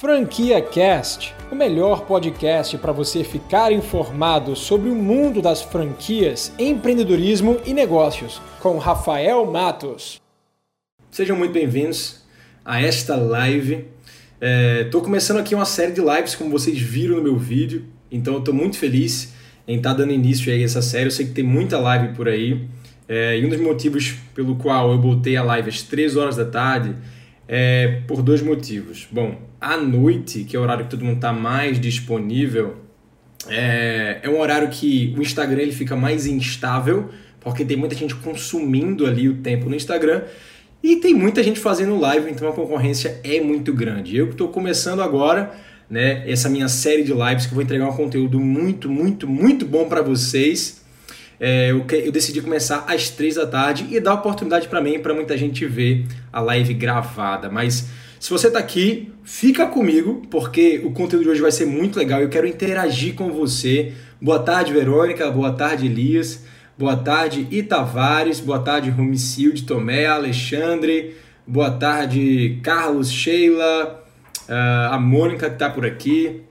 Franquia Cast, o melhor podcast para você ficar informado sobre o mundo das franquias, empreendedorismo e negócios, com Rafael Matos. Sejam muito bem-vindos a esta live. Estou é, começando aqui uma série de lives, como vocês viram no meu vídeo, então estou muito feliz em estar tá dando início a essa série. Eu sei que tem muita live por aí, é, e um dos motivos pelo qual eu botei a live às 3 horas da tarde é por dois motivos. Bom, à noite, que é o horário que todo mundo está mais disponível, é, é um horário que o Instagram ele fica mais instável, porque tem muita gente consumindo ali o tempo no Instagram e tem muita gente fazendo live, então a concorrência é muito grande. Eu estou começando agora, né, essa minha série de lives que eu vou entregar um conteúdo muito, muito, muito bom para vocês é, eu, eu, decidi começar às três da tarde e dar oportunidade para mim para muita gente ver a live gravada. Mas se você está aqui, fica comigo porque o conteúdo de hoje vai ser muito legal. Eu quero interagir com você. Boa tarde, Verônica. Boa tarde, Elias. Boa tarde, Itavares. Boa tarde, Romicilde, Tomé, Alexandre. Boa tarde, Carlos, Sheila, uh, a Mônica que está por aqui.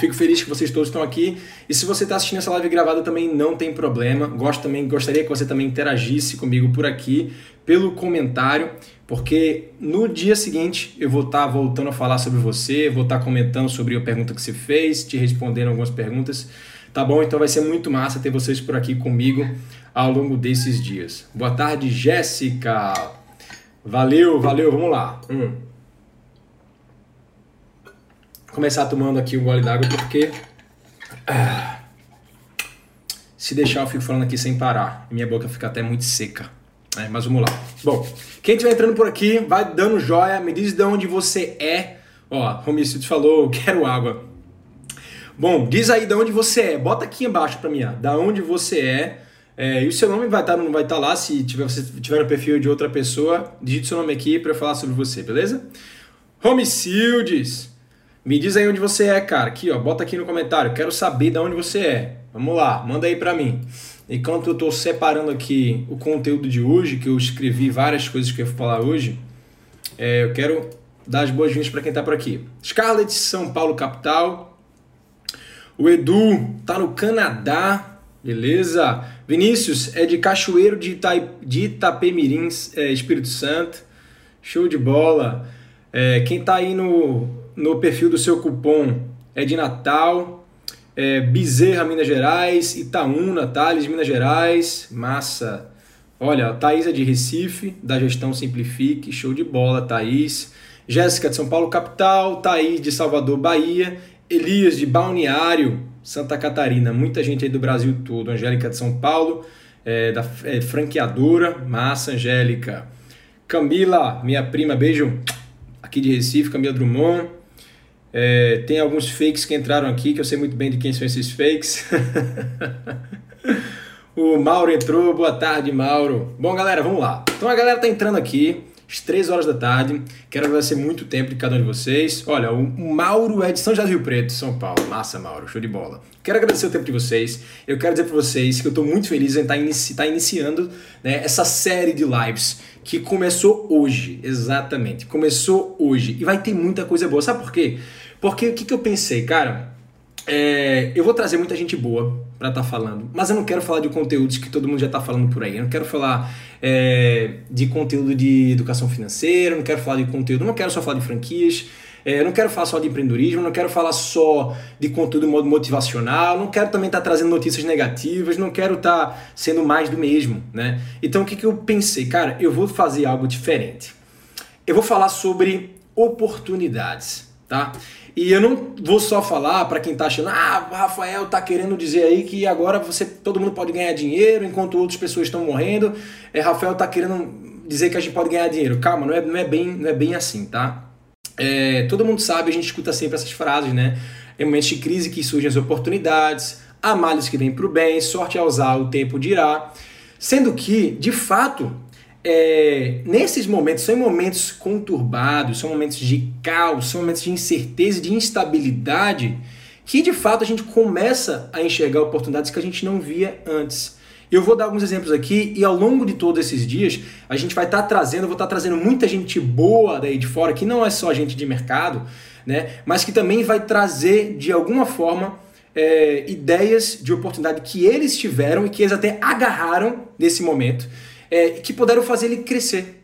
Fico feliz que vocês todos estão aqui. E se você está assistindo essa live gravada também não tem problema. Gosto também, gostaria que você também interagisse comigo por aqui, pelo comentário, porque no dia seguinte eu vou estar tá voltando a falar sobre você, vou estar tá comentando sobre a pergunta que você fez, te respondendo algumas perguntas. Tá bom? Então vai ser muito massa ter vocês por aqui comigo ao longo desses dias. Boa tarde, Jéssica. Valeu, valeu, vamos lá. Hum começar tomando aqui um gole d'água porque ah, se deixar eu fico falando aqui sem parar. Minha boca fica até muito seca. É, mas vamos lá. Bom, quem estiver entrando por aqui, vai dando joia, me diz de onde você é. Ó, Romicito falou, quero água. Bom, diz aí de onde você é. Bota aqui embaixo para mim, ó, da onde você é. é. e o seu nome vai estar, tá, não vai estar tá lá se tiver, você tiver no perfil de outra pessoa. Digite seu nome aqui para eu falar sobre você, beleza? Homicildes. Me diz aí onde você é, cara. Aqui, ó, bota aqui no comentário. Quero saber de onde você é. Vamos lá, manda aí pra mim. Enquanto eu tô separando aqui o conteúdo de hoje, que eu escrevi várias coisas que eu vou falar hoje, é, eu quero dar as boas-vindas para quem tá por aqui. Scarlett, São Paulo, capital. O Edu tá no Canadá, beleza? Vinícius é de Cachoeiro de, Ita de Itapemirins, é, Espírito Santo. Show de bola. É, quem tá aí no no perfil do seu cupom. É de Natal, é Bezerra, Minas Gerais, Itaúna, Tales, Minas Gerais, massa. Olha, a Thaís é de Recife, da Gestão Simplifique, show de bola, Thaís. Jéssica de São Paulo, capital, Thaís de Salvador, Bahia, Elias de Balneário, Santa Catarina, muita gente aí do Brasil todo, Angélica de São Paulo, é, da é, franqueadora, massa, Angélica. Camila, minha prima, beijo, aqui de Recife, Camila Drummond. É, tem alguns fakes que entraram aqui, que eu sei muito bem de quem são esses fakes. o Mauro entrou, boa tarde, Mauro. Bom, galera, vamos lá. Então a galera tá entrando aqui, às 3 horas da tarde. Quero agradecer muito o tempo de cada um de vocês. Olha, o Mauro é de São José do Rio Preto, São Paulo. Massa, Mauro, show de bola. Quero agradecer o tempo de vocês. Eu quero dizer para vocês que eu estou muito feliz em estar tá inici tá iniciando né, essa série de lives que começou hoje, exatamente. Começou hoje e vai ter muita coisa boa. Sabe por quê? Porque o que, que eu pensei, cara? É, eu vou trazer muita gente boa para estar tá falando, mas eu não quero falar de conteúdos que todo mundo já está falando por aí. Eu não quero falar é, de conteúdo de educação financeira, não quero falar de conteúdo, não quero só falar de franquias, é, não quero falar só de empreendedorismo, não quero falar só de conteúdo motivacional, não quero também estar tá trazendo notícias negativas, não quero estar tá sendo mais do mesmo, né? Então o que, que eu pensei? Cara, eu vou fazer algo diferente. Eu vou falar sobre oportunidades, tá? E eu não vou só falar para quem está achando, ah, Rafael tá querendo dizer aí que agora você todo mundo pode ganhar dinheiro enquanto outras pessoas estão morrendo. É, Rafael tá querendo dizer que a gente pode ganhar dinheiro. Calma, não é, não é, bem, não é bem assim, tá? É, todo mundo sabe, a gente escuta sempre essas frases, né? Em momentos de crise que surgem as oportunidades, há males que vêm para o bem, sorte a usar, o tempo dirá. Sendo que, de fato, é, nesses momentos, são momentos conturbados, são momentos de caos, são momentos de incerteza, de instabilidade, que de fato a gente começa a enxergar oportunidades que a gente não via antes. Eu vou dar alguns exemplos aqui e ao longo de todos esses dias a gente vai estar tá trazendo, vou estar tá trazendo muita gente boa daí de fora, que não é só gente de mercado, né? Mas que também vai trazer de alguma forma é, ideias de oportunidade que eles tiveram e que eles até agarraram nesse momento, é, que puderam fazer ele crescer,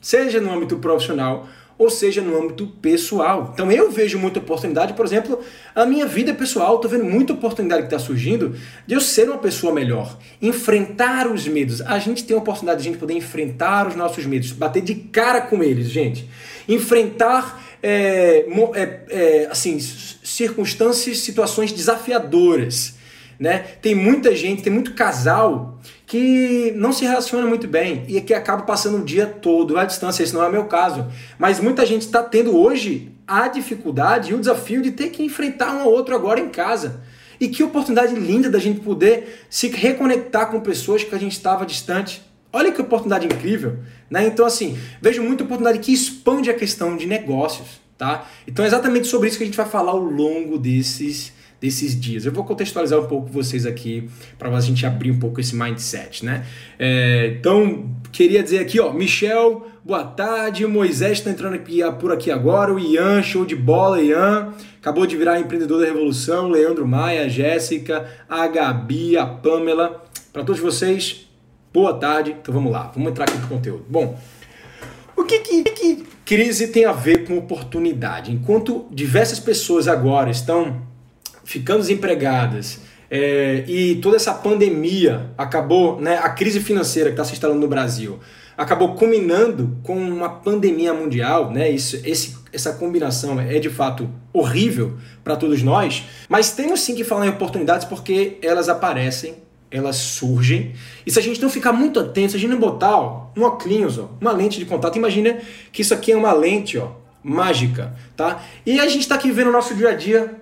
seja no âmbito profissional ou seja no âmbito pessoal. Então eu vejo muita oportunidade, por exemplo, a minha vida pessoal, estou vendo muita oportunidade que está surgindo de eu ser uma pessoa melhor, enfrentar os medos. A gente tem a oportunidade de a gente poder enfrentar os nossos medos, bater de cara com eles, gente. Enfrentar é, é, é, assim, circunstâncias, situações desafiadoras. Né? Tem muita gente, tem muito casal que não se relaciona muito bem e que acaba passando o dia todo à distância. Esse não é o meu caso. Mas muita gente está tendo hoje a dificuldade e o desafio de ter que enfrentar um ao outro agora em casa. E que oportunidade linda da gente poder se reconectar com pessoas que a gente estava distante. Olha que oportunidade incrível, né? Então assim, vejo muita oportunidade que expande a questão de negócios, tá? Então é exatamente sobre isso que a gente vai falar ao longo desses desses dias. Eu vou contextualizar um pouco vocês aqui para a gente abrir um pouco esse mindset, né? É, então, queria dizer aqui, ó, Michel, boa tarde. Moisés está entrando aqui, por aqui agora. O Ian, show de bola, Ian. Acabou de virar empreendedor da revolução. Leandro Maia, Jéssica, a Gabi, a Pamela. Para todos vocês, boa tarde. Então vamos lá, vamos entrar aqui no conteúdo. Bom, o que, que, que crise tem a ver com oportunidade? Enquanto diversas pessoas agora estão ficando desempregadas, é, e toda essa pandemia acabou, né, a crise financeira que está se instalando no Brasil, acabou culminando com uma pandemia mundial, né, isso, esse, essa combinação é de fato horrível para todos nós, mas temos sim que falar em oportunidades porque elas aparecem, elas surgem, e se a gente não ficar muito atento, se a gente não botar ó, um óculos, uma lente de contato, imagina que isso aqui é uma lente ó, mágica, tá? E a gente está aqui vendo o nosso dia a dia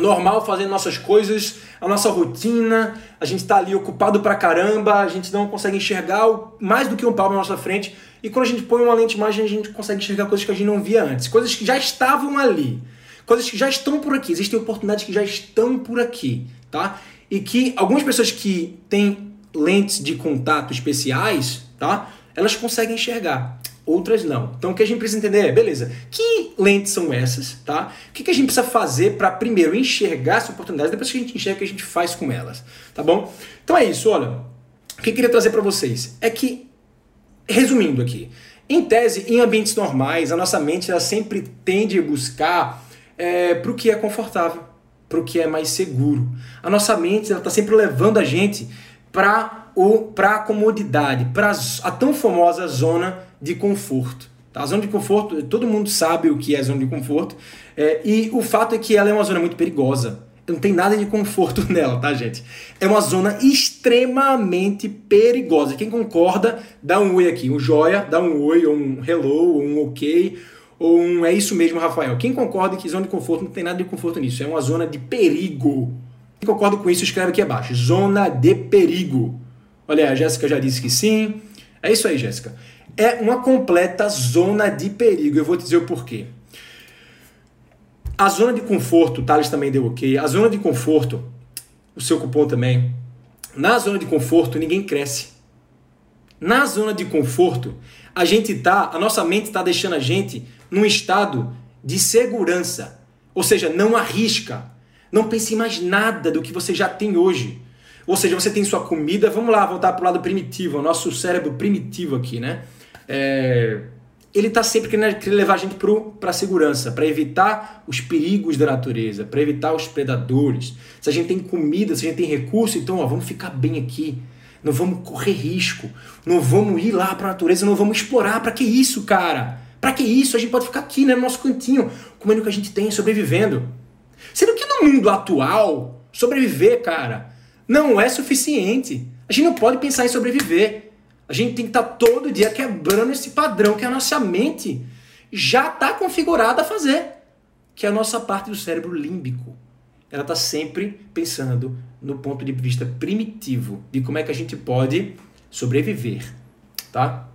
normal, fazendo nossas coisas, a nossa rotina, a gente está ali ocupado pra caramba, a gente não consegue enxergar mais do que um palmo na nossa frente. E quando a gente põe uma lente mágica, a gente consegue enxergar coisas que a gente não via antes, coisas que já estavam ali, coisas que já estão por aqui, existem oportunidades que já estão por aqui, tá? E que algumas pessoas que têm lentes de contato especiais, tá? Elas conseguem enxergar outras não. Então o que a gente precisa entender é, beleza, que lentes são essas, tá? O que, a gente precisa fazer para primeiro enxergar essas oportunidades, depois que a gente enxerga o que a gente faz com elas, tá bom? Então é isso, olha. O que eu queria trazer para vocês é que, resumindo aqui, em tese, em ambientes normais, a nossa mente ela sempre tende a buscar é, para o que é confortável, para o que é mais seguro. A nossa mente está sempre levando a gente para a comodidade, para a tão famosa zona de conforto. Tá? A zona de conforto, todo mundo sabe o que é zona de conforto, é, e o fato é que ela é uma zona muito perigosa. Não tem nada de conforto nela, tá, gente? É uma zona extremamente perigosa. Quem concorda, dá um oi aqui. Um joia, dá um oi, ou um hello, ou um ok, ou um é isso mesmo, Rafael. Quem concorda que zona de conforto não tem nada de conforto nisso? É uma zona de perigo. Quem concorda com isso, escreve aqui abaixo. Zona de perigo. Olha, a Jéssica já disse que sim. É isso aí, Jéssica é uma completa zona de perigo. Eu vou te dizer o porquê. A zona de conforto, Thales também deu ok. A zona de conforto, o seu cupom também. Na zona de conforto, ninguém cresce. Na zona de conforto, a gente tá, a nossa mente está deixando a gente num estado de segurança. Ou seja, não arrisca. Não pense em mais nada do que você já tem hoje. Ou seja, você tem sua comida, vamos lá, voltar para o lado primitivo, o nosso cérebro primitivo aqui, né? É, ele está sempre querendo, querendo, levar a gente para a segurança, para evitar os perigos da natureza, para evitar os predadores. Se a gente tem comida, se a gente tem recurso, então ó, vamos ficar bem aqui. Não vamos correr risco. Não vamos ir lá para a natureza, não vamos explorar. Para que isso, cara? Para que isso? A gente pode ficar aqui, né, no nosso cantinho, comendo o que a gente tem, sobrevivendo. Sendo que no mundo atual, sobreviver, cara, não é suficiente. A gente não pode pensar em sobreviver. A gente tem que estar tá todo dia quebrando esse padrão que a nossa mente já está configurada a fazer, que é a nossa parte do cérebro límbico. Ela está sempre pensando no ponto de vista primitivo de como é que a gente pode sobreviver, tá?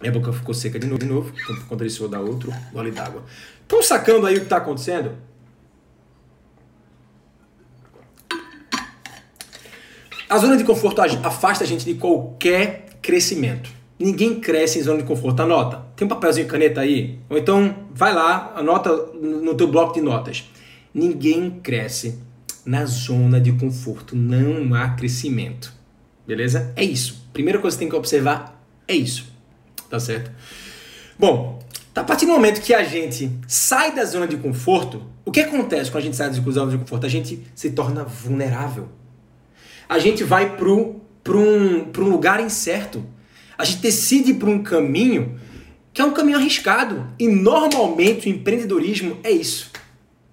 Minha boca ficou seca de novo, de novo quando ele vou dar outro gole d'água. Estão sacando aí o que está acontecendo? A zona de conforto afasta a gente de qualquer crescimento. Ninguém cresce em zona de conforto. Anota. Tem um papelzinho e caneta aí? Ou então vai lá, anota no teu bloco de notas. Ninguém cresce na zona de conforto. Não há crescimento. Beleza? É isso. Primeira coisa que você tem que observar é isso. Tá certo? Bom, tá a partir do momento que a gente sai da zona de conforto, o que acontece quando a gente sai da zona de conforto? A gente se torna vulnerável. A gente vai para um, um lugar incerto a gente decide por um caminho que é um caminho arriscado. E normalmente o empreendedorismo é isso.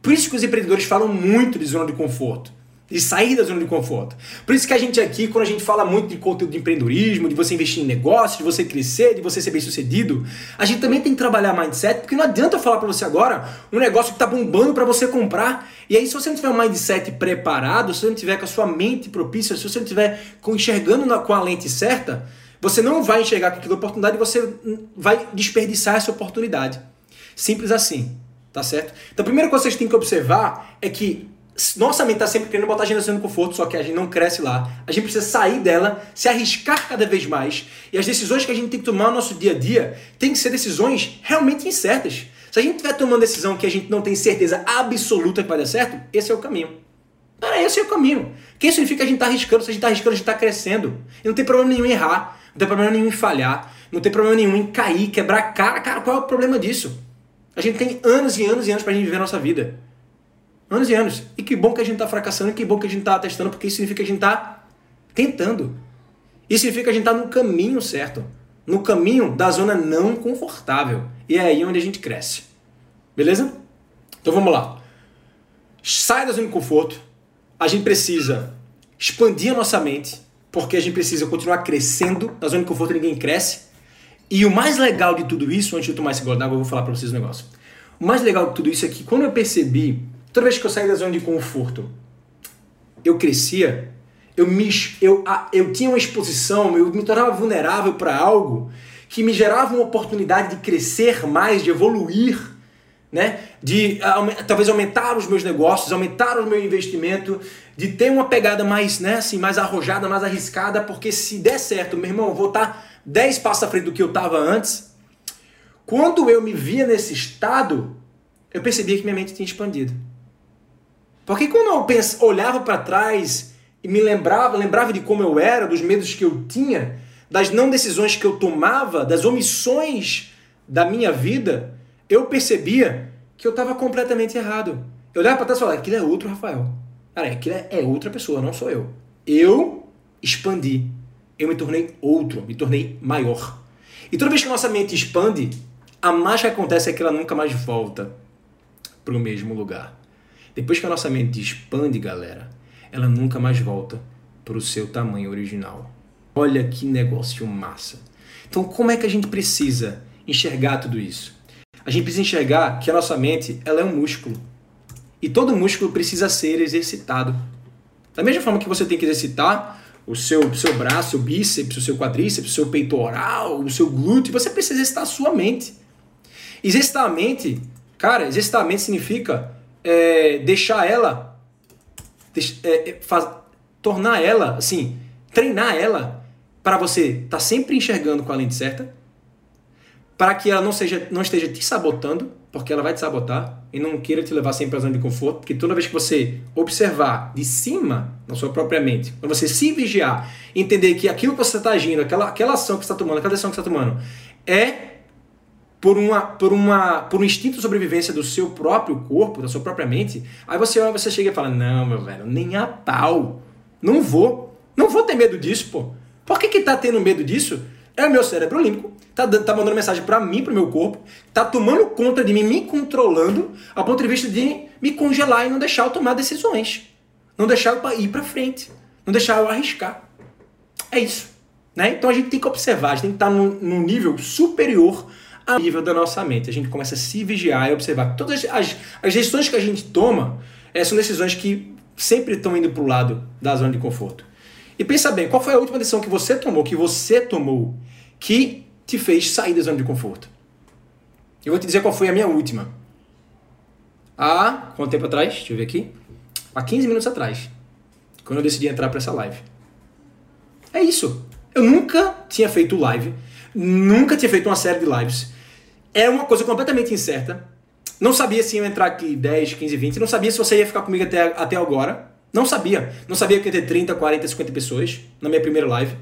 Por isso que os empreendedores falam muito de zona de conforto. De sair da zona de conforto. Por isso que a gente aqui, quando a gente fala muito de conteúdo de empreendedorismo, de você investir em negócio, de você crescer, de você ser bem sucedido, a gente também tem que trabalhar mindset, porque não adianta eu falar para você agora um negócio que está bombando para você comprar. E aí, se você não tiver um mindset preparado, se você não tiver com a sua mente propícia, se você não tiver enxergando com a lente certa, você não vai enxergar aquilo oportunidade e você vai desperdiçar essa oportunidade. Simples assim, tá certo? Então a primeira coisa que vocês têm que observar é que nossa mente está sempre querendo botar a gente no conforto, só que a gente não cresce lá. A gente precisa sair dela, se arriscar cada vez mais. E as decisões que a gente tem que tomar no nosso dia a dia tem que ser decisões realmente incertas. Se a gente estiver tomando decisão que a gente não tem certeza absoluta que vai dar certo, esse é o caminho. Cara, esse é o caminho. Que significa que a gente está arriscando? Se a gente está arriscando, a gente está crescendo. E não tem problema nenhum em errar. Não tem problema nenhum em falhar. Não tem problema nenhum em cair, quebrar a cara. Cara, qual é o problema disso? A gente tem anos e anos e anos pra gente viver a nossa vida. Anos e anos. E que bom que a gente tá fracassando, e que bom que a gente tá testando, porque isso significa que a gente tá tentando. Isso significa que a gente tá no caminho certo. No caminho da zona não confortável. E é aí onde a gente cresce. Beleza? Então vamos lá. Sai da zona de conforto. A gente precisa expandir a nossa mente porque a gente precisa continuar crescendo. Na zona de conforto ninguém cresce. E o mais legal de tudo isso, antes de eu tomar esse gole d'água, eu vou falar para vocês um negócio. O mais legal de tudo isso é que quando eu percebi, toda vez que eu saí da zona de conforto, eu crescia, eu, me, eu, eu tinha uma exposição, eu me tornava vulnerável para algo que me gerava uma oportunidade de crescer mais, de evoluir né? De talvez aumentar os meus negócios, aumentar o meu investimento, de ter uma pegada mais, né, assim, mais arrojada, mais arriscada, porque se der certo, meu irmão, eu vou estar 10 passos à frente do que eu estava antes. Quando eu me via nesse estado, eu percebia que minha mente tinha expandido. Porque quando eu olhava para trás e me lembrava, lembrava de como eu era, dos medos que eu tinha, das não decisões que eu tomava, das omissões da minha vida, eu percebia que eu estava completamente errado. Eu olhava para trás e falava, aquilo é outro Rafael. Cara, aquilo é, é outra pessoa, não sou eu. Eu expandi. Eu me tornei outro, me tornei maior. E toda vez que a nossa mente expande, a mágica acontece é que ela nunca mais volta para o mesmo lugar. Depois que a nossa mente expande, galera, ela nunca mais volta para o seu tamanho original. Olha que negócio massa. Então, como é que a gente precisa enxergar tudo isso? a gente precisa enxergar que a nossa mente ela é um músculo. E todo músculo precisa ser exercitado. Da mesma forma que você tem que exercitar o seu, seu braço, o bíceps, o seu quadríceps, o seu peitoral, o seu glúteo, você precisa exercitar a sua mente. Exercitar a mente, cara, exercitar a mente significa é, deixar ela, é, é, faz, tornar ela, assim, treinar ela para você estar tá sempre enxergando com a lente certa, para que ela não, seja, não esteja te sabotando, porque ela vai te sabotar e não queira te levar sempre a zona de conforto, porque toda vez que você observar de cima, na sua própria mente, quando você se vigiar, entender que aquilo que você está agindo, aquela, aquela ação que você está tomando, aquela decisão que você está tomando, é por, uma, por, uma, por um instinto de sobrevivência do seu próprio corpo, da sua própria mente, aí você você chega e fala, não, meu velho, nem a pau, não vou, não vou ter medo disso, pô. Por que que tá tendo medo disso? É o meu cérebro límbico, tá, tá mandando mensagem para mim, pro meu corpo, tá tomando conta de mim, me controlando, a ponto de vista de me congelar e não deixar eu tomar decisões. Não deixar eu ir para frente. Não deixar eu arriscar. É isso. Né? Então a gente tem que observar, a gente tem que estar num, num nível superior ao nível da nossa mente. A gente começa a se vigiar e observar. Todas as, as decisões que a gente toma é, são decisões que sempre estão indo para o lado da zona de conforto. E pensa bem, qual foi a última decisão que você tomou, que você tomou, que te fez sair da zona de conforto? Eu vou te dizer qual foi a minha última. Há quanto tempo atrás? Deixa eu ver aqui. Há 15 minutos atrás. Quando eu decidi entrar para essa live. É isso. Eu nunca tinha feito live. Nunca tinha feito uma série de lives. É uma coisa completamente incerta. Não sabia se ia entrar aqui 10, 15, 20. Não sabia se você ia ficar comigo até, até agora. Não sabia. Não sabia que ia ter 30, 40, 50 pessoas na minha primeira live.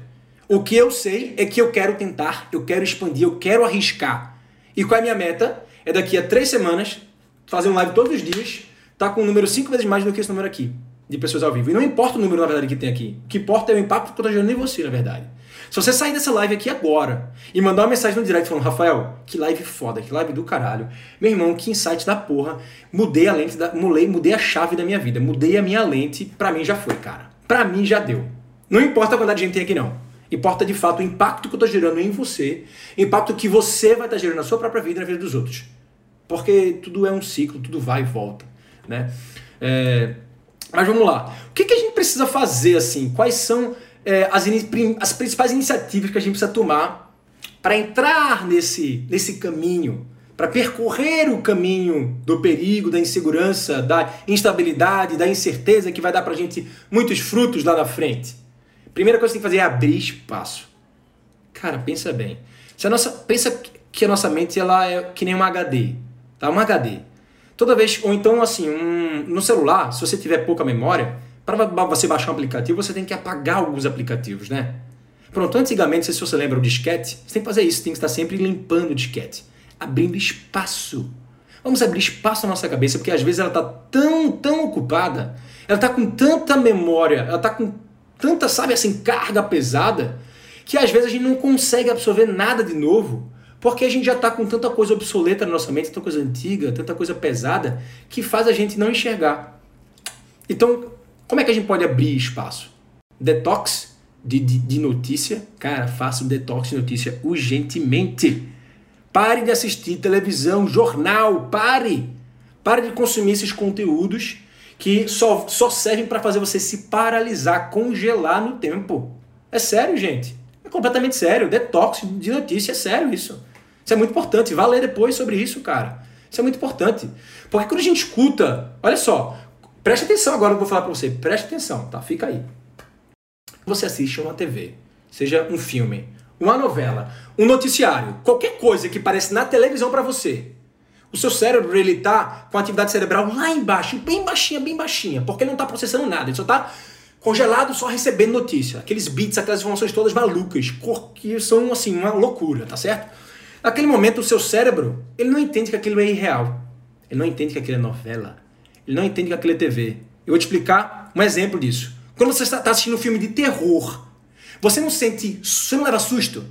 O que eu sei é que eu quero tentar, eu quero expandir, eu quero arriscar. E qual é a minha meta? É daqui a três semanas, fazer um live todos os dias, tá com um número cinco vezes mais do que esse número aqui, de pessoas ao vivo. E não importa o número, na verdade, que tem aqui. O que importa é o impacto que eu tô gerando em você, na verdade. Se você sair dessa live aqui agora e mandar uma mensagem no direct falando, Rafael, que live foda, que live do caralho. Meu irmão, que insight da porra. Mudei a lente, da, mudei, mudei a chave da minha vida. Mudei a minha lente. Pra mim já foi, cara. Pra mim já deu. Não importa a quantidade de gente tem aqui, não. Importa de fato o impacto que eu tô gerando em você, impacto que você vai estar tá gerando na sua própria vida e na vida dos outros. Porque tudo é um ciclo, tudo vai e volta, né? É... Mas vamos lá. O que, que a gente precisa fazer assim? Quais são é, as, as principais iniciativas que a gente precisa tomar para entrar nesse, nesse caminho, para percorrer o caminho do perigo, da insegurança, da instabilidade, da incerteza que vai dar para a gente muitos frutos lá na frente. Primeira coisa que tem que fazer é abrir espaço. Cara, pensa bem. Se a nossa, pensa que a nossa mente ela é que nem um HD, tá? Um HD. Toda vez, ou então assim, um, no celular, se você tiver pouca memória, para você baixar um aplicativo, você tem que apagar alguns aplicativos, né? Pronto, antigamente, se você lembra o disquete, você tem que fazer isso, tem que estar sempre limpando o disquete, abrindo espaço. Vamos abrir espaço na nossa cabeça, porque às vezes ela está tão, tão ocupada, ela está com tanta memória, ela está com tanta, sabe assim, carga pesada, que às vezes a gente não consegue absorver nada de novo, porque a gente já está com tanta coisa obsoleta na nossa mente, tanta coisa antiga, tanta coisa pesada, que faz a gente não enxergar. Então, como é que a gente pode abrir espaço? Detox de, de, de notícia? Cara, faça um detox de notícia urgentemente. Pare de assistir televisão, jornal, pare. Pare de consumir esses conteúdos que só, só servem para fazer você se paralisar, congelar no tempo. É sério, gente. É completamente sério. Detox de notícia é sério isso. Isso é muito importante. Vá ler depois sobre isso, cara. Isso é muito importante. Porque quando a gente escuta, olha só, Preste atenção agora eu vou falar para você. Preste atenção, tá? Fica aí. Você assiste uma TV, seja um filme, uma novela, um noticiário, qualquer coisa que parece na televisão para você. O seu cérebro ele tá com a atividade cerebral lá embaixo, bem baixinha, bem baixinha, porque ele não tá processando nada, ele só tá congelado só recebendo notícia. Aqueles bits, aquelas informações todas malucas, que são assim uma loucura, tá certo? Naquele momento o seu cérebro, ele não entende que aquilo é irreal. Ele não entende que aquilo é novela. Ele não entende que aquilo é TV. Eu vou te explicar um exemplo disso. Quando você está assistindo um filme de terror, você não sente, você não leva susto?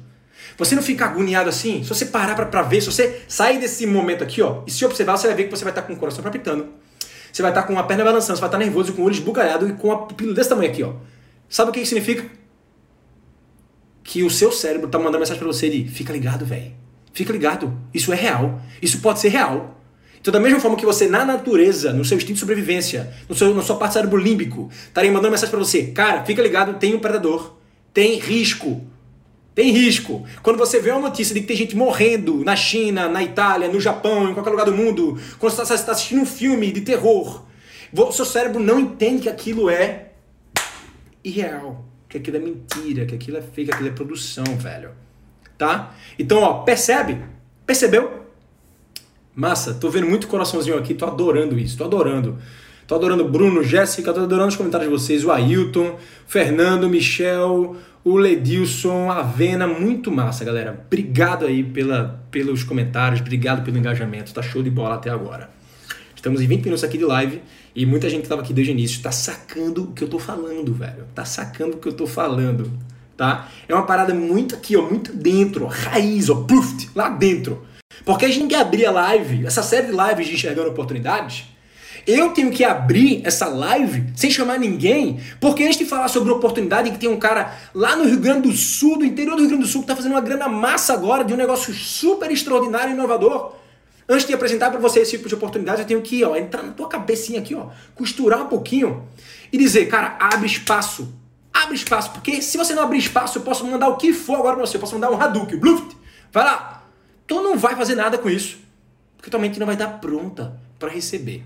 Você não fica agoniado assim? Se você parar para ver, se você sair desse momento aqui, ó, e se observar, você vai ver que você vai estar com o coração palpitando. Você vai estar com a perna balançando, você vai estar nervoso, com o olho esbugalhado e com a pupila desse tamanho aqui, ó. Sabe o que isso significa? Que o seu cérebro está mandando mensagem para você de fica ligado, velho. Fica ligado. Isso é real. Isso pode ser real. Então, da mesma forma que você, na natureza, no seu instinto de sobrevivência, no seu, na sua parte cérebro límbico, estaria mandando mensagem para você: cara, fica ligado, tem um predador, tem risco. Tem risco. Quando você vê uma notícia de que tem gente morrendo na China, na Itália, no Japão, em qualquer lugar do mundo, quando você está assistindo um filme de terror, o seu cérebro não entende que aquilo é irreal, que aquilo é mentira, que aquilo é fake, que aquilo é produção, velho. Tá? Então, ó, percebe? Percebeu? Massa, tô vendo muito coraçãozinho aqui, tô adorando isso, tô adorando. Tô adorando Bruno, Jéssica, tô adorando os comentários de vocês, o Ailton, Fernando, Michel, o Ledilson, a Vena, muito massa, galera. Obrigado aí pela, pelos comentários, obrigado pelo engajamento, tá show de bola até agora. Estamos em 20 minutos aqui de live e muita gente que tava aqui desde o início tá sacando o que eu tô falando, velho. Tá sacando o que eu tô falando, tá? É uma parada muito aqui, ó, muito dentro, ó, raiz, ó, pluft, lá dentro. Porque a gente tem que abrir a live, essa série de lives de enxergando oportunidades. Eu tenho que abrir essa live sem chamar ninguém, porque antes de falar sobre oportunidade, que tem um cara lá no Rio Grande do Sul, do interior do Rio Grande do Sul, que está fazendo uma grana massa agora de um negócio super extraordinário e inovador. Antes de apresentar para você esse tipo de oportunidade, eu tenho que ó, entrar na tua cabecinha aqui, ó, costurar um pouquinho e dizer, cara, abre espaço. Abre espaço, porque se você não abrir espaço, eu posso mandar o que for agora para você. Eu posso mandar um Hadouken, Bluft, vai lá, Tu não vai fazer nada com isso. Porque tua mente não vai estar pronta para receber.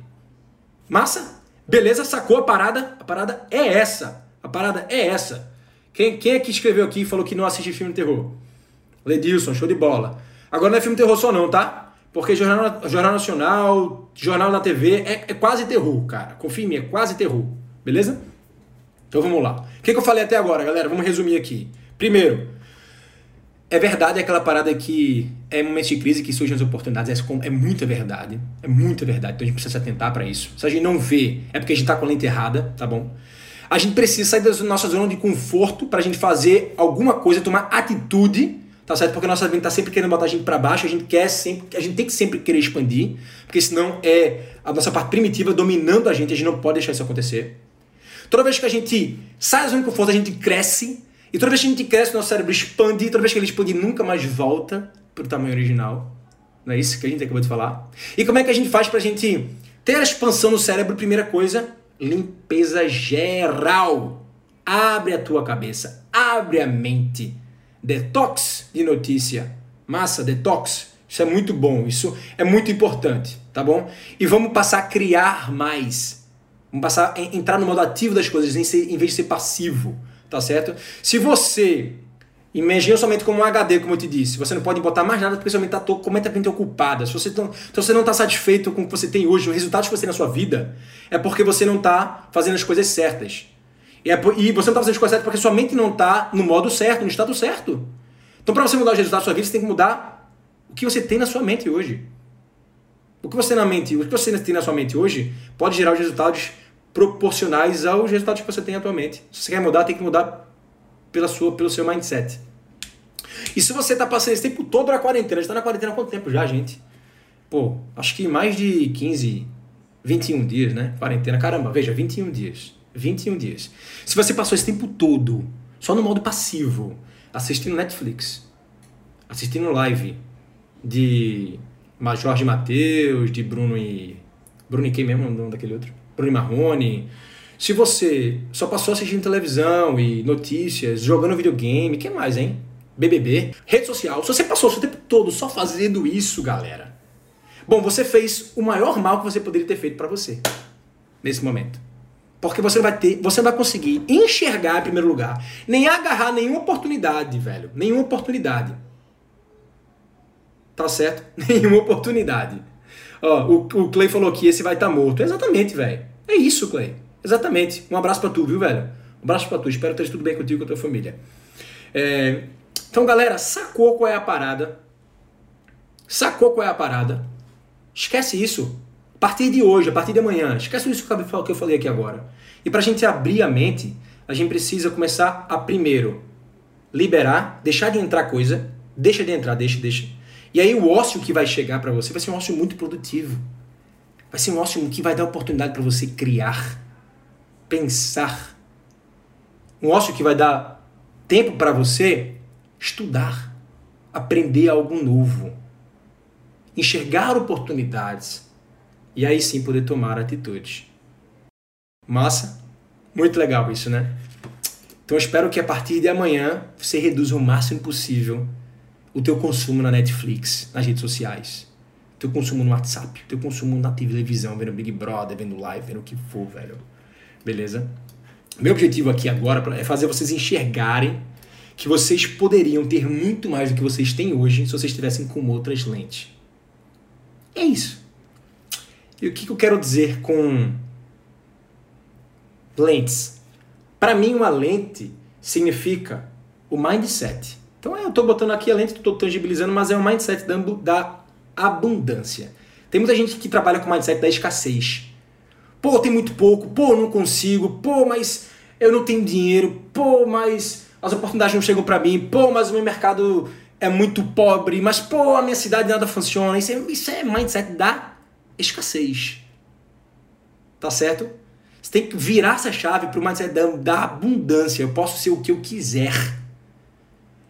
Massa? Beleza? Sacou a parada? A parada é essa. A parada é essa. Quem, quem é que escreveu aqui e falou que não assiste filme de terror? Ledilson, show de bola. Agora não é filme terror só não, tá? Porque Jornal, Jornal Nacional, Jornal na TV é, é quase terror, cara. Confia em mim, é quase terror. Beleza? Então vamos lá. O que, que eu falei até agora, galera? Vamos resumir aqui. Primeiro, é verdade aquela parada que é momento de crise que surgem as oportunidades. É, é muita verdade. É muita verdade. Então a gente precisa se atentar para isso. Se a gente não vê, é porque a gente tá com a lente errada, tá bom? A gente precisa sair da nossa zona de conforto para a gente fazer alguma coisa, tomar atitude, tá certo? Porque a nossa mente tá sempre querendo botar a gente para baixo, a gente quer sempre, a gente tem que sempre querer expandir, porque senão é a nossa parte primitiva dominando a gente, a gente não pode deixar isso acontecer. Toda vez que a gente sai da zona de conforto, a gente cresce, e toda vez que a gente cresce, nosso cérebro expande, e toda vez que ele expande, nunca mais volta para o tamanho original. Não é isso que a gente acabou de falar? E como é que a gente faz para a gente ter a expansão no cérebro? Primeira coisa, limpeza geral. Abre a tua cabeça, abre a mente. Detox de notícia. Massa, detox. Isso é muito bom, isso é muito importante, tá bom? E vamos passar a criar mais. Vamos passar a entrar no modo ativo das coisas, em vez de ser passivo, tá certo? Se você Imagina somente como um HD, como eu te disse. Você não pode botar mais nada porque sua mente está completamente ocupada. Se você, não, se você não está satisfeito com o que você tem hoje, os resultados que você tem na sua vida, é porque você não está fazendo as coisas certas. E, é, e você não está fazendo as coisas certas porque sua mente não está no modo certo, no estado certo. Então, para você mudar os resultados da sua vida, você tem que mudar o que você tem na sua mente hoje. O que você na mente, o que você tem na sua mente hoje pode gerar os resultados proporcionais aos resultados que você tem atualmente. Se você quer mudar, tem que mudar pela sua, pelo seu mindset. E se você tá passando esse tempo todo na quarentena, já tá na quarentena há quanto tempo já, gente? Pô, acho que mais de 15, 21 dias, né? Quarentena, caramba, veja, 21 dias. 21 dias. Se você passou esse tempo todo só no modo passivo, assistindo Netflix, assistindo live de Jorge Matheus, de Bruno e. Bruno e quem mesmo? O nome daquele outro? Bruno Marrone. Se você só passou assistindo televisão e notícias, jogando videogame, que mais, hein? BBB, rede social. Se você passou o seu tempo todo só fazendo isso, galera, bom, você fez o maior mal que você poderia ter feito para você nesse momento. Porque você vai ter, você não vai conseguir enxergar em primeiro lugar, nem agarrar nenhuma oportunidade, velho, nenhuma oportunidade. Tá certo? Nenhuma oportunidade. Ó, o, o Clay falou que esse vai estar tá morto. Exatamente, velho. É isso, Clay. Exatamente. Um abraço para tu, viu, velho? Um abraço para tu. Espero que esteja tudo bem contigo e com a tua família. É, então, galera, sacou qual é a parada? Sacou qual é a parada? Esquece isso. A partir de hoje, a partir de amanhã, esquece isso que eu falei aqui agora. E para a gente abrir a mente, a gente precisa começar a primeiro liberar, deixar de entrar coisa, deixa de entrar, deixa, deixa. E aí o ócio que vai chegar para você vai ser um ócio muito produtivo. Vai ser um ócio que vai dar oportunidade para você criar, pensar. Um ócio que vai dar tempo para você estudar, aprender algo novo, enxergar oportunidades e aí sim poder tomar atitudes. Massa? Muito legal isso, né? Então espero que a partir de amanhã você reduza o máximo possível o teu consumo na Netflix, nas redes sociais, o teu consumo no WhatsApp, o teu consumo na televisão, vendo Big Brother, vendo live, vendo o que for, velho. Beleza? Meu objetivo aqui agora é fazer vocês enxergarem que vocês poderiam ter muito mais do que vocês têm hoje se vocês estivessem com outras lentes. É isso. E o que eu quero dizer com lentes? Para mim, uma lente significa o mindset. Então eu estou botando aqui a lente, estou tangibilizando, mas é o mindset da abundância. Tem muita gente que trabalha com o mindset da escassez. Pô, tem muito pouco, pô, não consigo, pô, mas eu não tenho dinheiro, pô, mas as oportunidades não chegam para mim, pô, mas o meu mercado é muito pobre, mas pô, a minha cidade nada funciona. Isso é, isso é mindset da escassez. Tá certo? Você tem que virar essa chave para o mindset da, da abundância. Eu posso ser o que eu quiser.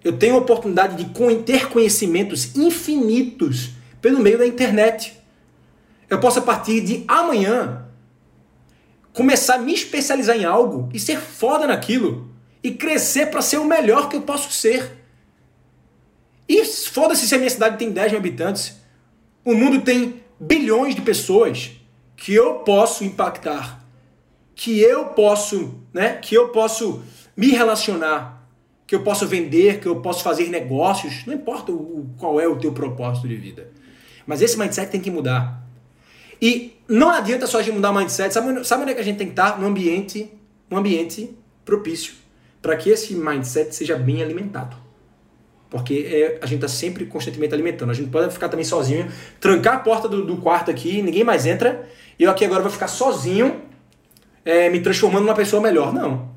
Eu tenho a oportunidade de ter conhecimentos infinitos pelo meio da internet. Eu posso, a partir de amanhã, começar a me especializar em algo e ser foda naquilo e crescer para ser o melhor que eu posso ser. E foda-se se a minha cidade tem 10 mil habitantes. O mundo tem bilhões de pessoas que eu posso impactar, que eu posso, né, que eu posso me relacionar, que eu posso vender, que eu posso fazer negócios, não importa o, qual é o teu propósito de vida. Mas esse mindset tem que mudar. E não adianta só a gente mudar o mindset. Sabe, sabe onde é que a gente tem que estar? No ambiente, um ambiente propício para que esse mindset seja bem alimentado. Porque é, a gente está sempre constantemente alimentando. A gente pode ficar também sozinho, trancar a porta do, do quarto aqui, ninguém mais entra, e eu aqui agora vou ficar sozinho, é, me transformando numa pessoa melhor. Não.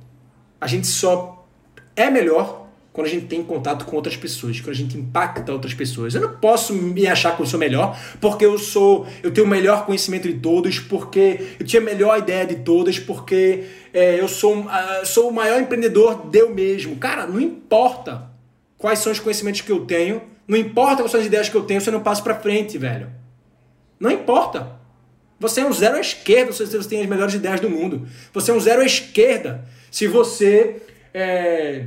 A gente só é melhor quando a gente tem contato com outras pessoas, quando a gente impacta outras pessoas. Eu não posso me achar que eu sou melhor porque eu sou, eu tenho o melhor conhecimento de todos, porque eu tinha a melhor ideia de todas, porque é, eu sou, uh, sou o maior empreendedor de eu mesmo. Cara, não importa quais são os conhecimentos que eu tenho, não importa quais são as ideias que eu tenho, você não passa para frente, velho. Não importa. Você é um zero à esquerda se você tem as melhores ideias do mundo. Você é um zero à esquerda se você é,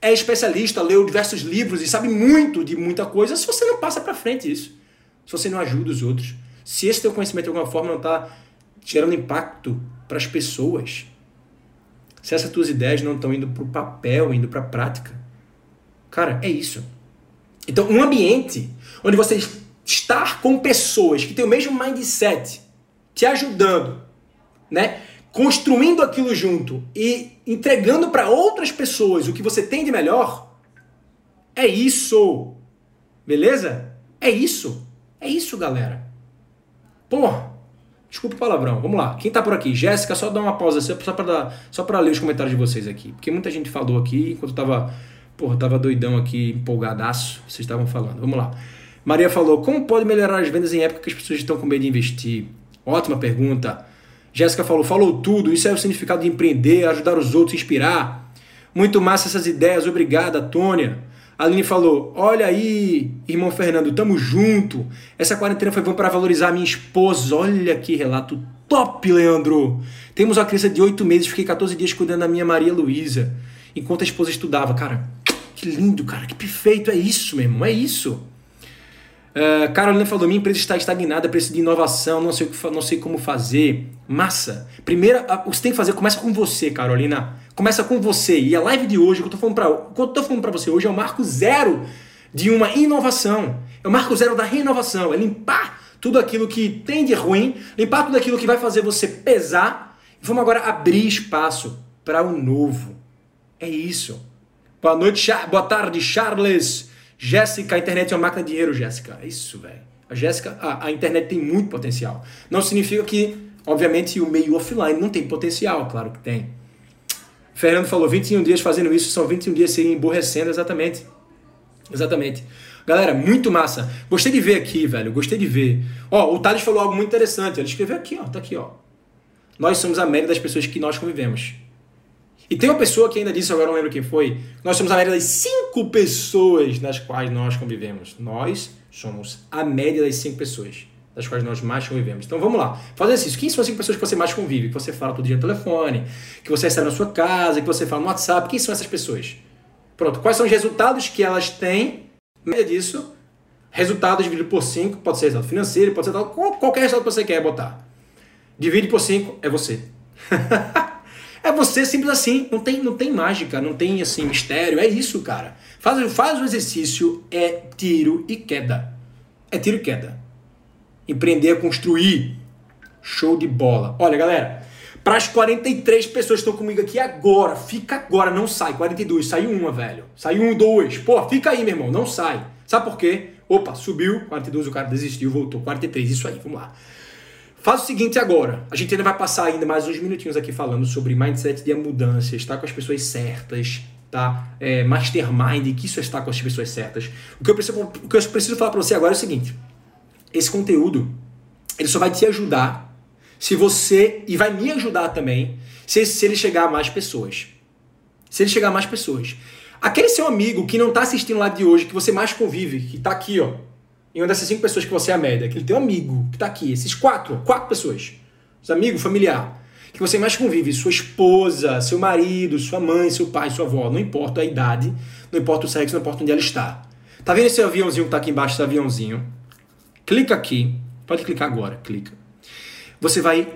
é especialista, leu diversos livros e sabe muito de muita coisa, se você não passa para frente isso. Se você não ajuda os outros. Se esse teu conhecimento de alguma forma não está gerando impacto para as pessoas. Se essas tuas ideias não estão indo para o papel, indo para a prática. Cara, é isso. Então, um ambiente onde você estar com pessoas que têm o mesmo mindset, te ajudando, né? Construindo aquilo junto e entregando para outras pessoas o que você tem de melhor, é isso. Beleza? É isso. É isso, galera. Pô, desculpa o palavrão. Vamos lá. Quem tá por aqui? Jéssica, só dá uma pausa só para dar, só para ler os comentários de vocês aqui, porque muita gente falou aqui enquanto eu tava, porra, tava doidão aqui, empolgadaço, vocês estavam falando. Vamos lá. Maria falou: "Como pode melhorar as vendas em época que as pessoas estão com medo de investir?" Ótima pergunta. Jéssica falou, falou tudo, isso é o significado de empreender, ajudar os outros, inspirar. Muito massa essas ideias, obrigada, Tônia. Aline falou, olha aí, irmão Fernando, tamo junto. Essa quarentena foi bom para valorizar a minha esposa. Olha que relato top, Leandro. Temos uma criança de 8 meses, fiquei 14 dias cuidando da minha Maria Luísa, enquanto a esposa estudava. Cara, que lindo, cara, que perfeito, é isso, meu irmão, é isso. Uh, Carolina falou: minha empresa está estagnada, preciso de inovação, não sei, não sei como fazer. Massa. Primeiro, o que você tem que fazer começa com você, Carolina. Começa com você. E a live de hoje, que eu estou falando para, você hoje, é o marco zero de uma inovação. É o marco zero da renovação. É limpar tudo aquilo que tem de ruim, limpar tudo aquilo que vai fazer você pesar. E vamos agora abrir espaço para o novo. É isso. Boa noite, boa tarde, Charles. Jéssica, a internet é uma máquina de dinheiro, Jéssica. É isso, velho. A Jéssica, a, a, internet tem muito potencial. Não significa que, obviamente, o meio offline não tem potencial, claro que tem. Fernando falou 21 dias fazendo isso, são 21 dias se emborrecendo, exatamente. Exatamente. Galera, muito massa. Gostei de ver aqui, velho. Gostei de ver. Ó, o Thales falou algo muito interessante. Ele escreveu aqui, ó. Tá aqui, ó. Nós somos a média das pessoas que nós convivemos. E tem uma pessoa que ainda disse, agora não lembro quem foi, nós somos a média das cinco pessoas nas quais nós convivemos. Nós somos a média das cinco pessoas das quais nós mais convivemos. Então vamos lá, fazer isso. Quem são as cinco pessoas que você mais convive? Que você fala todo dia no telefone, que você recebe na sua casa, que você fala no WhatsApp. Quem são essas pessoas? Pronto, quais são os resultados que elas têm? Média disso, resultados dividido por 5, pode ser resultado financeiro, pode ser qualquer resultado que você quer botar. Divide por 5 é você. É você simples assim, não tem, não tem mágica, não tem assim mistério, é isso, cara. Faz, faz o exercício, é tiro e queda. É tiro e queda. Empreender é construir. Show de bola. Olha, galera, para as 43 pessoas que estão comigo aqui agora, fica agora, não sai. 42, saiu uma, velho. Saiu um, dois. Pô, fica aí, meu irmão, não sai. Sabe por quê? Opa, subiu, 42, o cara desistiu, voltou. 43, isso aí, vamos lá. Faz o seguinte agora. A gente ainda vai passar ainda mais uns minutinhos aqui falando sobre mindset de mudanças, estar com as pessoas certas, tá? É, mastermind, que isso é estar com as pessoas certas. O que eu preciso, o que eu preciso falar para você agora é o seguinte. Esse conteúdo, ele só vai te ajudar se você, e vai me ajudar também, se, se ele chegar a mais pessoas. Se ele chegar a mais pessoas. Aquele seu amigo que não está assistindo lá de hoje, que você mais convive, que está aqui, ó, em uma dessas cinco pessoas que você é a média, que ele tem um amigo que está aqui, esses quatro, quatro pessoas, os amigos, familiar, que você mais convive, sua esposa, seu marido, sua mãe, seu pai, sua avó, não importa a idade, não importa o sexo, não importa onde ela está. Tá vendo esse aviãozinho que está aqui embaixo, esse aviãozinho? Clica aqui, pode clicar agora, clica. Você vai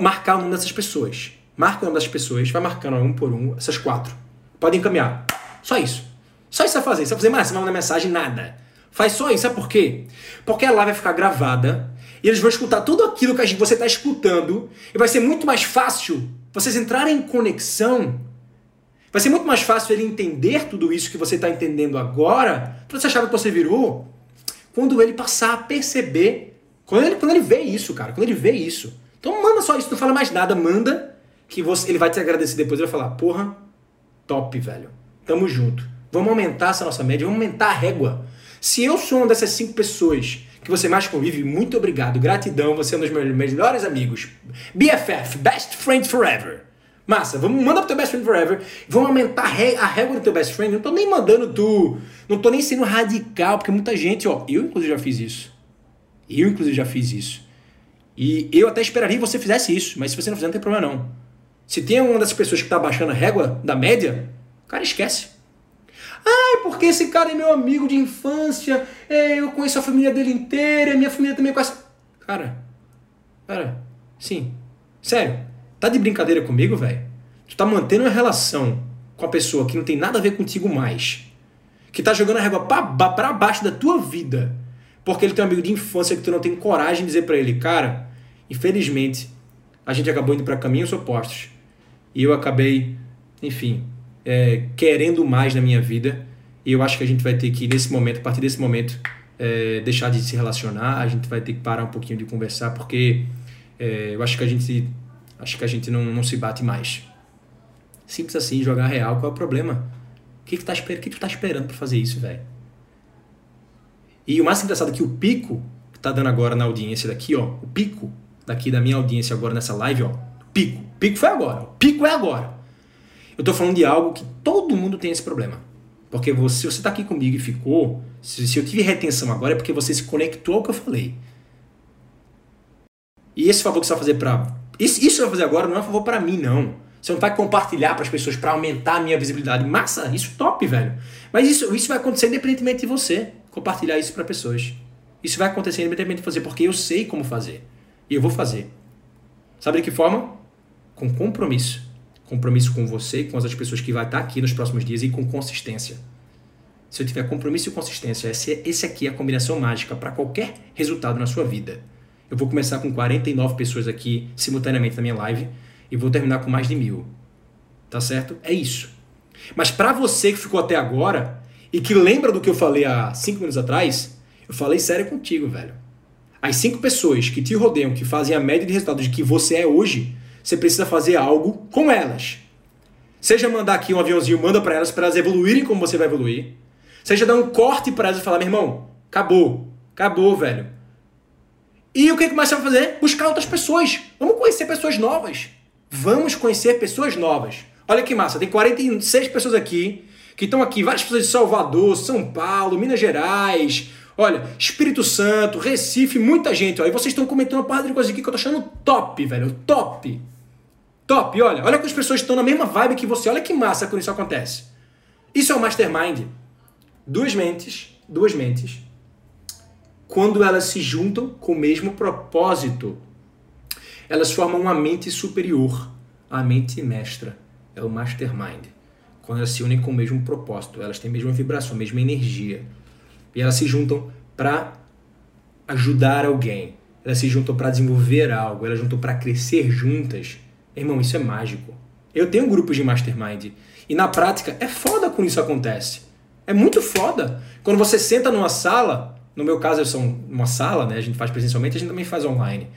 marcar o nome dessas pessoas. Marca o nome das pessoas, vai marcando um por um, essas quatro. Pode encaminhar. Só isso. Só isso a fazer. Você vai fazer mais, você vai mandar mensagem, nada. Faz só isso. Sabe por quê? Porque a live vai ficar gravada e eles vão escutar tudo aquilo que você está escutando e vai ser muito mais fácil vocês entrarem em conexão. Vai ser muito mais fácil ele entender tudo isso que você está entendendo agora, você achava que você virou, quando ele passar a perceber, quando ele, quando ele vê isso, cara, quando ele vê isso. Então manda só isso, não fala mais nada, manda, que você, ele vai te agradecer depois, ele vai falar, porra, top, velho, tamo junto. Vamos aumentar essa nossa média, vamos aumentar a régua. Se eu sou uma dessas cinco pessoas que você mais convive, muito obrigado, gratidão, você é um dos meus melhores amigos. BFF, Best Friend Forever. Massa, vamos, manda pro teu best friend forever. Vamos aumentar a régua do teu best friend. Não tô nem mandando tu. Não tô nem sendo radical, porque muita gente, ó. Eu, inclusive, já fiz isso. Eu, inclusive, já fiz isso. E eu até esperaria que você fizesse isso, mas se você não fizer, não tem problema não. Se tem uma dessas pessoas que tá baixando a régua da média, cara esquece. Ai, porque esse cara é meu amigo de infância, é, eu conheço a família dele inteira, minha família também conhece. Cara, cara, sim, sério, tá de brincadeira comigo, velho? Tu tá mantendo uma relação com a pessoa que não tem nada a ver contigo mais, que tá jogando a régua pra, pra baixo da tua vida, porque ele tem um amigo de infância que tu não tem coragem de dizer para ele, cara, infelizmente, a gente acabou indo para caminhos opostos. E eu acabei, enfim, é, querendo mais na minha vida. E eu acho que a gente vai ter que, nesse momento, a partir desse momento, é, deixar de se relacionar. A gente vai ter que parar um pouquinho de conversar, porque é, eu acho que a gente, acho que a gente não, não se bate mais. Simples assim, jogar real. Qual é o problema? O que, que, tá, que, que tu tá esperando para fazer isso, velho? E o mais engraçado é que o pico que tá dando agora na audiência daqui, ó, o pico daqui da minha audiência agora nessa live, ó, pico. Pico foi agora. O pico é agora. Eu estou falando de algo que todo mundo tem esse problema. Porque você, se você está aqui comigo e ficou, se, se eu tive retenção agora é porque você se conectou ao que eu falei. E esse favor que você vai fazer para. Isso, que você vai fazer agora não é um favor para mim, não. Você não vai compartilhar para as pessoas para aumentar a minha visibilidade. Massa, isso top, velho. Mas isso, isso vai acontecer independentemente de você compartilhar isso para pessoas. Isso vai acontecer independentemente de você, porque eu sei como fazer. E eu vou fazer. Sabe de que forma? Com compromisso compromisso com você e com as pessoas que vai estar aqui nos próximos dias e com consistência. Se eu tiver compromisso e consistência, esse, esse aqui é a combinação mágica para qualquer resultado na sua vida. Eu vou começar com 49 pessoas aqui simultaneamente na minha live e vou terminar com mais de mil. Tá certo? É isso. Mas para você que ficou até agora e que lembra do que eu falei há 5 minutos atrás, eu falei sério contigo, velho. As cinco pessoas que te rodeiam, que fazem a média de resultados de que você é hoje, você precisa fazer algo com elas. Seja mandar aqui um aviãozinho, manda para elas, para elas evoluírem como você vai evoluir. Seja dar um corte para elas e falar, meu irmão, acabou, acabou, velho. E o que, que mais você vai fazer? Buscar outras pessoas. Vamos conhecer pessoas novas. Vamos conhecer pessoas novas. Olha que massa, tem 46 pessoas aqui, que estão aqui, várias pessoas de Salvador, São Paulo, Minas Gerais, olha, Espírito Santo, Recife, muita gente. Ó, e vocês estão comentando uma parte de coisa aqui que eu tô achando top, velho, top. Top, olha, olha que as pessoas estão na mesma vibe que você. Olha que massa quando isso acontece. Isso é o mastermind. Duas mentes, duas mentes, quando elas se juntam com o mesmo propósito, elas formam uma mente superior, a mente mestra. É o mastermind. Quando elas se unem com o mesmo propósito, elas têm a mesma vibração, a mesma energia. E elas se juntam para ajudar alguém. Elas se juntam para desenvolver algo, elas juntam para crescer juntas Irmão, isso é mágico. Eu tenho grupos de mastermind. E na prática é foda quando isso acontece. É muito foda. Quando você senta numa sala, no meu caso eu sou uma sala, né? A gente faz presencialmente, a gente também faz online.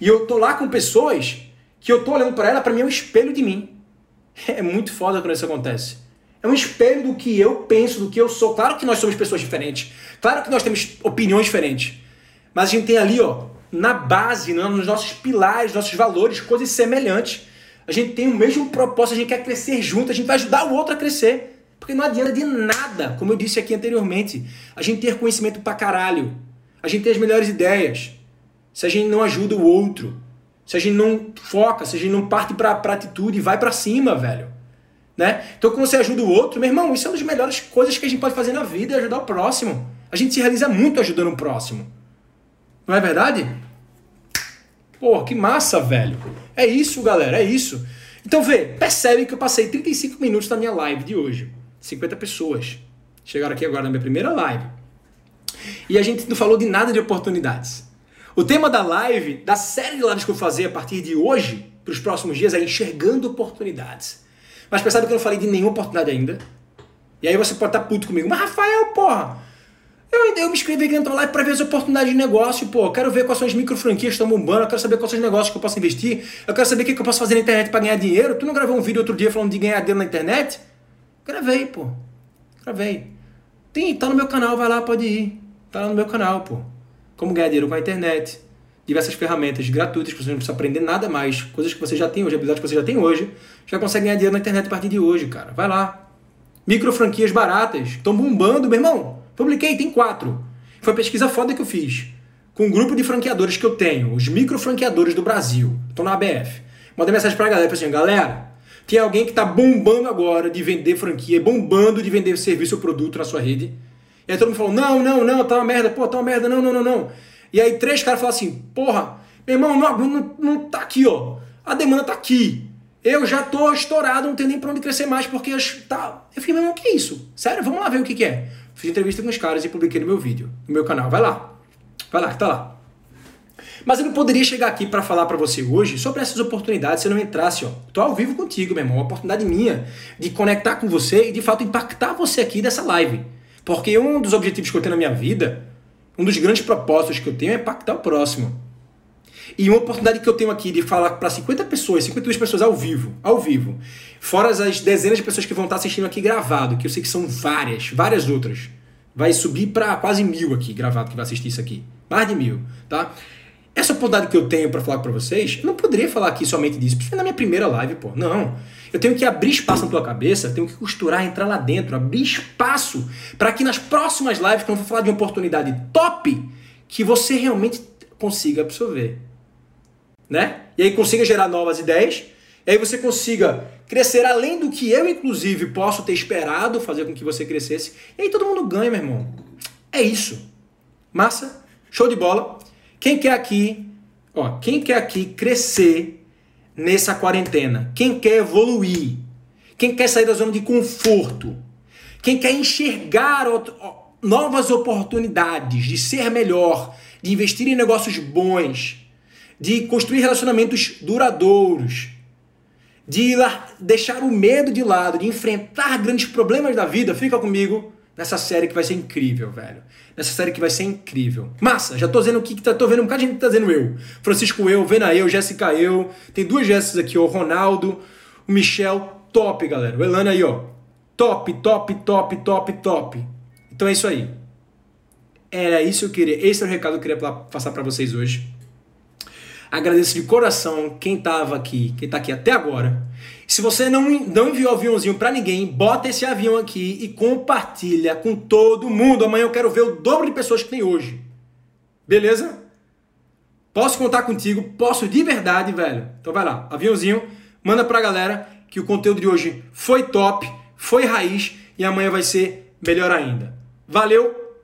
E eu tô lá com pessoas que eu tô olhando para ela, para mim é um espelho de mim. É muito foda quando isso acontece. É um espelho do que eu penso, do que eu sou. Claro que nós somos pessoas diferentes. Claro que nós temos opiniões diferentes. Mas a gente tem ali, ó, na base, né, nos nossos pilares, nossos valores, coisas semelhantes. A gente tem o mesmo propósito, a gente quer crescer junto, a gente vai ajudar o outro a crescer. Porque não adianta de nada, como eu disse aqui anteriormente, a gente ter conhecimento pra caralho, a gente ter as melhores ideias, se a gente não ajuda o outro, se a gente não foca, se a gente não parte pra, pra atitude e vai para cima, velho. Né? Então, quando você ajuda o outro, meu irmão, isso é uma das melhores coisas que a gente pode fazer na vida, é ajudar o próximo. A gente se realiza muito ajudando o próximo. Não é verdade? Pô, que massa, velho. É isso, galera, é isso. Então vê, percebe que eu passei 35 minutos na minha live de hoje. 50 pessoas. Chegaram aqui agora na minha primeira live. E a gente não falou de nada de oportunidades. O tema da live, da série de lives que eu vou fazer a partir de hoje, para os próximos dias, é enxergando oportunidades. Mas percebe que eu não falei de nenhuma oportunidade ainda. E aí você pode estar puto comigo. Mas Rafael, porra, eu, eu me inscrevi aqui na tua live para ver as oportunidades de negócio, pô. Quero ver quais são as micro franquias que estão bombando, eu quero saber quais são os negócios que eu posso investir, eu quero saber o que eu posso fazer na internet para ganhar dinheiro. Tu não gravou um vídeo outro dia falando de ganhar dinheiro na internet? Gravei, pô. Gravei. Tem, tá no meu canal, vai lá, pode ir. Tá lá no meu canal, pô. Como ganhar dinheiro com a internet. Diversas ferramentas gratuitas que você não precisa aprender nada mais. Coisas que você já tem hoje, habilidades que você já tem hoje. Já consegue ganhar dinheiro na internet a partir de hoje, cara. Vai lá. Micro franquias baratas. Estão bombando, meu irmão. Publiquei, tem quatro. Foi pesquisa foda que eu fiz. Com um grupo de franqueadores que eu tenho, os micro franqueadores do Brasil. Estão na ABF. Mandei mensagem pra galera, assim, galera, tem alguém que tá bombando agora de vender franquia, bombando de vender serviço ou produto na sua rede. E aí todo mundo falou, não, não, não, tá uma merda, pô, tá uma merda, não, não, não, não. E aí três caras falaram assim, porra, meu irmão, não, não, não tá aqui, ó. A demanda tá aqui. Eu já tô estourado, não tenho nem pra onde crescer mais, porque tá. Eu fiquei, meu irmão, o que é isso? Sério, vamos lá ver o que, que é. Fiz entrevista com os caras e publiquei no meu vídeo, no meu canal. Vai lá. Vai lá, que tá lá. Mas eu não poderia chegar aqui para falar para você hoje sobre essas oportunidades se eu não entrasse, ó. Tô ao vivo contigo, meu irmão. Uma oportunidade minha de conectar com você e de fato impactar você aqui dessa live. Porque um dos objetivos que eu tenho na minha vida, um dos grandes propósitos que eu tenho é impactar o próximo. E uma oportunidade que eu tenho aqui de falar para 50 pessoas, 52 pessoas ao vivo, ao vivo, fora as dezenas de pessoas que vão estar assistindo aqui gravado, que eu sei que são várias, várias outras. Vai subir para quase mil aqui gravado que vai assistir isso aqui. Mais de mil, tá? Essa oportunidade que eu tenho para falar para vocês, eu não poderia falar aqui somente disso, porque na minha primeira live, pô. Não. Eu tenho que abrir espaço na tua cabeça, tenho que costurar, entrar lá dentro, abrir espaço para que nas próximas lives, quando eu vou falar de uma oportunidade top, que você realmente consiga absorver. Né? E aí consiga gerar novas ideias, e aí você consiga crescer além do que eu, inclusive, posso ter esperado fazer com que você crescesse. E aí todo mundo ganha, meu irmão. É isso. Massa? Show de bola. Quem quer aqui, ó, quem quer aqui crescer nessa quarentena? Quem quer evoluir? Quem quer sair da zona de conforto? Quem quer enxergar novas oportunidades de ser melhor, de investir em negócios bons, de construir relacionamentos duradouros, de deixar o medo de lado, de enfrentar grandes problemas da vida, fica comigo nessa série que vai ser incrível, velho. Nessa série que vai ser incrível. Massa, já tô dizendo o que tá, tô vendo um bocado de gente tá dizendo eu. Francisco eu, Vena eu, Jéssica eu. Tem duas Jéssicas aqui, o Ronaldo, o Michel, top, galera. O Elana aí, ó. Top, top, top, top, top. Então é isso aí. Era isso que eu queria, esse é o recado que eu queria passar para vocês hoje. Agradeço de coração quem estava aqui, quem está aqui até agora. Se você não, não enviou aviãozinho para ninguém, bota esse avião aqui e compartilha com todo mundo. Amanhã eu quero ver o dobro de pessoas que tem hoje. Beleza? Posso contar contigo? Posso de verdade, velho. Então vai lá, aviãozinho, manda pra galera que o conteúdo de hoje foi top, foi raiz e amanhã vai ser melhor ainda. Valeu?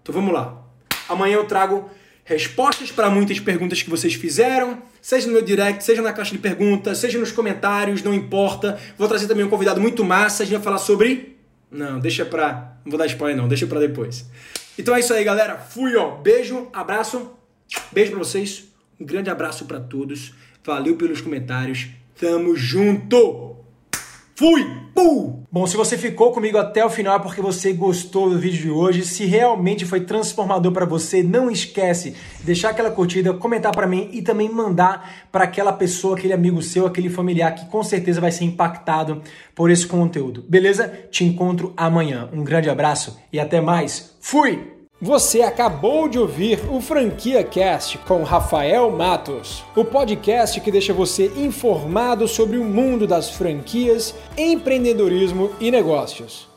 Então vamos lá. Amanhã eu trago respostas para muitas perguntas que vocês fizeram, seja no meu direct, seja na caixa de perguntas, seja nos comentários, não importa. Vou trazer também um convidado muito massa, a gente vai falar sobre. Não, deixa pra. Não vou dar spoiler, não, deixa pra depois. Então é isso aí, galera. Fui, ó. Beijo, abraço. Beijo pra vocês. Um grande abraço para todos. Valeu pelos comentários. Tamo junto! Fui! Pum! Bom, se você ficou comigo até o final é porque você gostou do vídeo de hoje. Se realmente foi transformador para você, não esquece de deixar aquela curtida, comentar para mim e também mandar para aquela pessoa, aquele amigo seu, aquele familiar que com certeza vai ser impactado por esse conteúdo. Beleza? Te encontro amanhã. Um grande abraço e até mais. Fui! Você acabou de ouvir o Franquia Cast com Rafael Matos, o podcast que deixa você informado sobre o mundo das franquias, empreendedorismo e negócios.